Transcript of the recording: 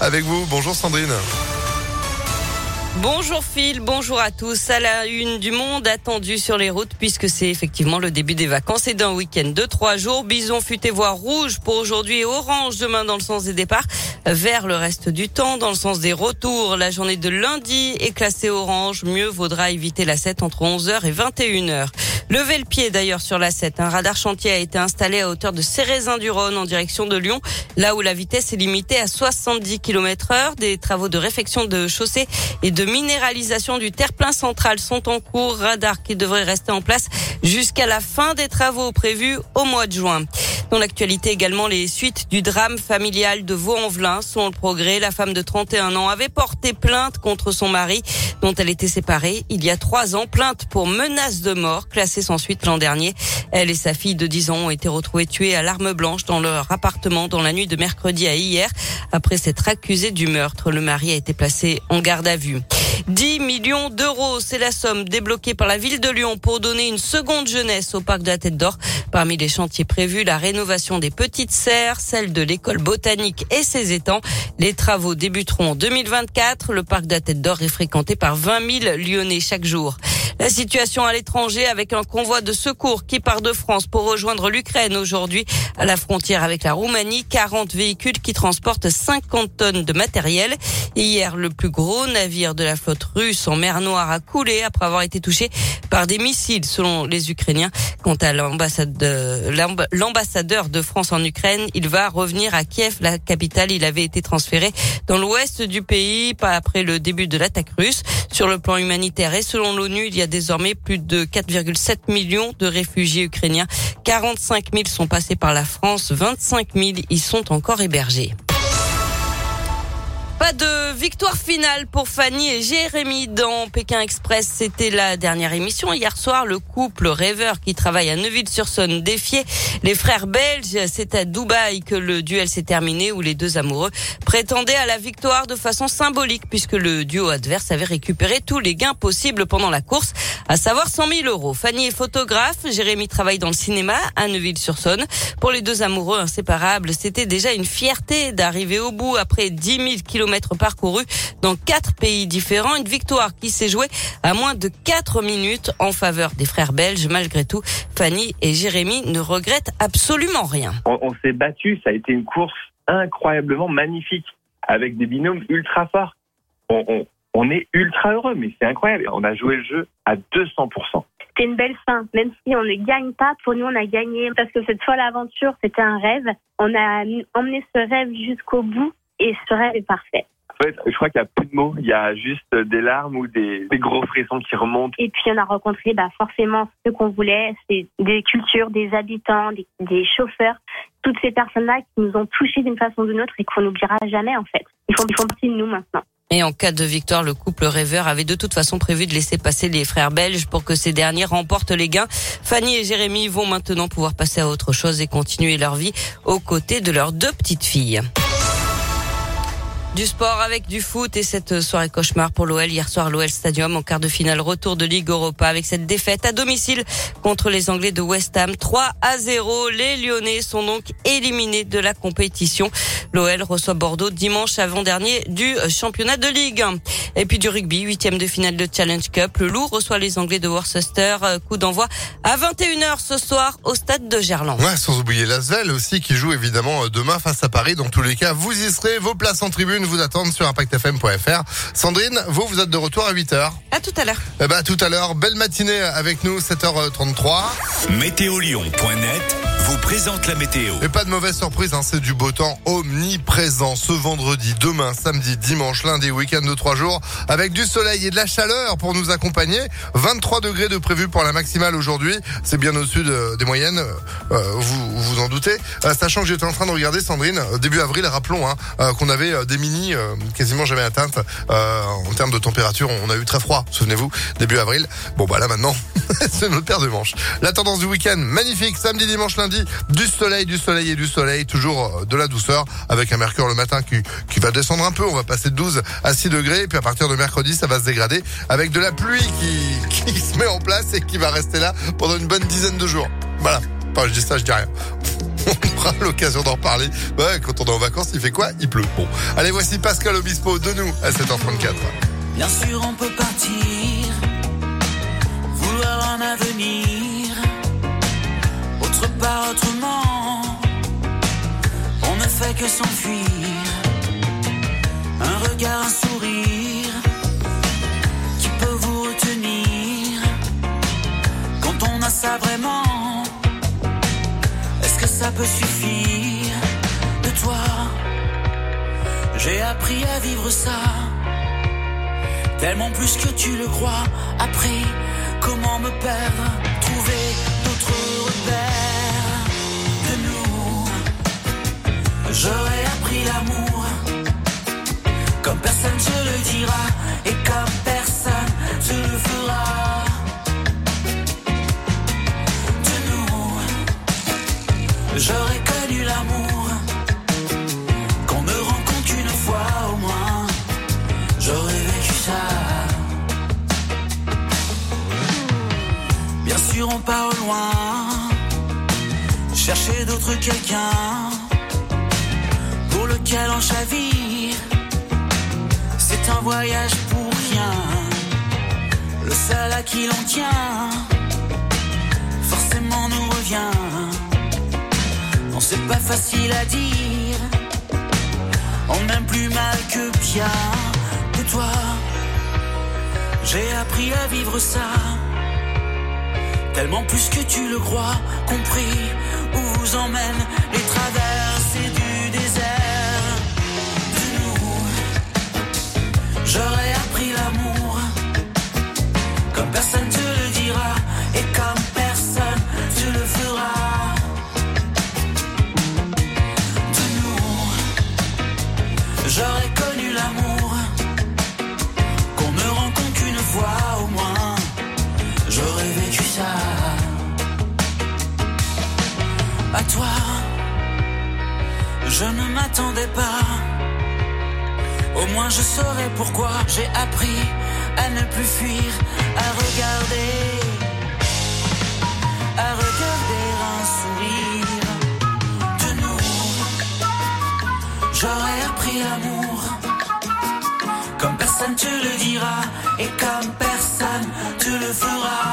avec vous. Bonjour Sandrine. Bonjour Phil, bonjour à tous. À la une du monde attendu sur les routes puisque c'est effectivement le début des vacances et d'un week-end de trois jours. Bison futé voire rouge pour aujourd'hui et orange demain dans le sens des départs. Vers le reste du temps dans le sens des retours. La journée de lundi est classée orange. Mieux vaudra éviter la 7 entre 11h et 21h. Levez le pied d'ailleurs sur la 7. Un radar chantier a été installé à hauteur de Cérezin-du-Rhône en direction de Lyon, là où la vitesse est limitée à 70 km heure. Des travaux de réfection de chaussée et de minéralisation du terre-plein central sont en cours. Radar qui devrait rester en place jusqu'à la fin des travaux prévus au mois de juin. Dans l'actualité également, les suites du drame familial de Vaux-en-Velin sont le progrès. La femme de 31 ans avait porté plainte contre son mari dont elle était séparée il y a trois ans. Plainte pour menace de mort, classée sans suite l'an dernier. Elle et sa fille de 10 ans ont été retrouvées tuées à l'arme blanche dans leur appartement dans la nuit de mercredi à hier. Après s'être accusée du meurtre, le mari a été placé en garde à vue. 10 millions d'euros, c'est la somme débloquée par la ville de Lyon pour donner une seconde jeunesse au parc de la Tête d'Or. Parmi les chantiers prévus, la rénovation des petites serres, celle de l'école botanique et ses étangs. Les travaux débuteront en 2024. Le parc de la Tête d'Or est fréquenté par 20 000 Lyonnais chaque jour. La situation à l'étranger avec un convoi de secours qui part de France pour rejoindre l'Ukraine aujourd'hui à la frontière avec la Roumanie. 40 véhicules qui transportent 50 tonnes de matériel. Hier, le plus gros navire de la flotte russe en mer Noire a coulé après avoir été touché par des missiles selon les Ukrainiens. Quant à l'ambassadeur de France en Ukraine, il va revenir à Kiev, la capitale. Il avait été transféré dans l'ouest du pays, pas après le début de l'attaque russe. Sur le plan humanitaire et selon l'ONU, il y a désormais plus de 4,7 millions de réfugiés ukrainiens. 45 000 sont passés par la France, 25 000 y sont encore hébergés. De victoire finale pour Fanny et Jérémy dans Pékin Express. C'était la dernière émission. Hier soir, le couple rêveur qui travaille à Neuville-sur-Saône défiait les frères belges. C'est à Dubaï que le duel s'est terminé où les deux amoureux prétendaient à la victoire de façon symbolique puisque le duo adverse avait récupéré tous les gains possibles pendant la course, à savoir 100 000 euros. Fanny est photographe. Jérémy travaille dans le cinéma à Neuville-sur-Saône. Pour les deux amoureux inséparables, c'était déjà une fierté d'arriver au bout après 10 000 kilomètres kilomètres parcourus dans quatre pays différents. Une victoire qui s'est jouée à moins de quatre minutes en faveur des frères belges. Malgré tout, Fanny et Jérémy ne regrettent absolument rien. On, s'est battu, ça a été une course incroyablement magnifique avec des binômes ultra forts. On, on est ultra heureux, mais c'est incroyable. On a joué le jeu à 200%. C'était une belle fin. Même si on ne gagne pas, pour nous, on a gagné. Parce que cette folle aventure, c'était un rêve. On a emmené ce rêve jusqu'au bout et ce rêve est parfait. En fait, je crois qu'il n'y a plus de mots, il y a juste des larmes ou des, gros frissons qui remontent. Et puis on a rencontré bah, forcément ce qu'on voulait, c'est des cultures, des habitants, des, chauffeurs, toutes ces personnes-là qui nous ont touchés d'une façon ou d'une autre et qu'on n'oubliera jamais en fait. Ils font, ils font partie de nous maintenant. Et en cas de victoire, le couple rêveur avait de toute façon prévu de laisser passer les frères belges pour que ces derniers remportent les gains. Fanny et Jérémy vont maintenant pouvoir passer à autre chose et continuer leur vie aux côtés de leurs deux petites filles. Du sport avec du foot et cette soirée cauchemar pour l'OL. Hier soir, l'OL Stadium en quart de finale retour de Ligue Europa avec cette défaite à domicile contre les Anglais de West Ham. 3 à 0. Les Lyonnais sont donc éliminés de la compétition. L'OL reçoit Bordeaux dimanche avant-dernier du championnat de Ligue. Et puis du rugby, huitième de finale de Challenge Cup. Le Loup reçoit les Anglais de Worcester. Coup d'envoi à 21h ce soir au stade de Gerland. Ouais, sans oublier Lasvel aussi qui joue évidemment demain face à Paris. Dans tous les cas, vous y serez. Vos places en tribune vous attendent sur impactfm.fr. Sandrine, vous, vous êtes de retour à 8h. À tout à l'heure. Eh ben, à tout à l'heure. Belle matinée avec nous, 7h33. Météolion.net vous présente la météo. Et pas de mauvaise surprise, hein, c'est du beau temps omniprésent ce vendredi, demain, samedi, dimanche, lundi, week-end de trois jours, avec du soleil et de la chaleur pour nous accompagner. 23 degrés de prévu pour la maximale aujourd'hui, c'est bien au-dessus des moyennes, euh, vous vous en doutez. Euh, sachant que j'étais en train de regarder Sandrine, euh, début avril, rappelons hein, qu'on avait des mini quasiment jamais atteintes en termes de température. On a eu très froid, souvenez-vous, début avril. Bon bah là maintenant, c'est notre paire de manches. La tendance du week-end, magnifique, samedi, dimanche, lundi du soleil, du soleil et du soleil, toujours euh, de la douceur avec un mercure le matin qui, va descendre un peu. On va passer de 12 à 6 degrés. Et puis à partir de mercredi, ça va se dégrader avec de la pluie qui, se met en place et qui va rester là pendant une bonne dizaine de jours. Voilà. Enfin, je dis ça, je dis rien. On aura l'occasion d'en reparler. Ouais, quand on est en vacances, il fait quoi? Il pleut. Bon. Allez, voici Pascal Obispo de nous à 7h34. Bien sûr, on peut partir, vouloir un avenir, autre part, autrement. On ne fait que s'enfuir, un regard, un sourire, qui peut vous retenir quand on a ça vraiment. Est-ce que ça peut suffire de toi? J'ai appris à vivre ça. Tellement plus que tu le crois. Après, comment me perdre Trouver J'aurais appris l'amour. Comme personne te le dira. Et comme personne te le fera. De nous. J'aurais connu l'amour. Qu'on ne rencontre qu'une fois au moins. J'aurais vécu ça. Bien sûr, on part au loin. Chercher d'autres quelqu'un C'est un voyage pour rien. Le seul à qui l'on tient, forcément nous revient. Non, c'est pas facile à dire. On m'aime plus mal que bien de toi. J'ai appris à vivre ça. Tellement plus que tu le crois, compris où vous emmènent les traversées personne te le dira, et comme personne te le fera. De nous, j'aurais connu l'amour. Qu'on me rencontre qu'une fois au moins. J'aurais vécu ça. À toi, je ne m'attendais pas. Au moins je saurais pourquoi j'ai appris à ne plus fuir, à regarder, à regarder un sourire de nous. J'aurais appris l'amour. Comme personne te le dira et comme personne te le fera.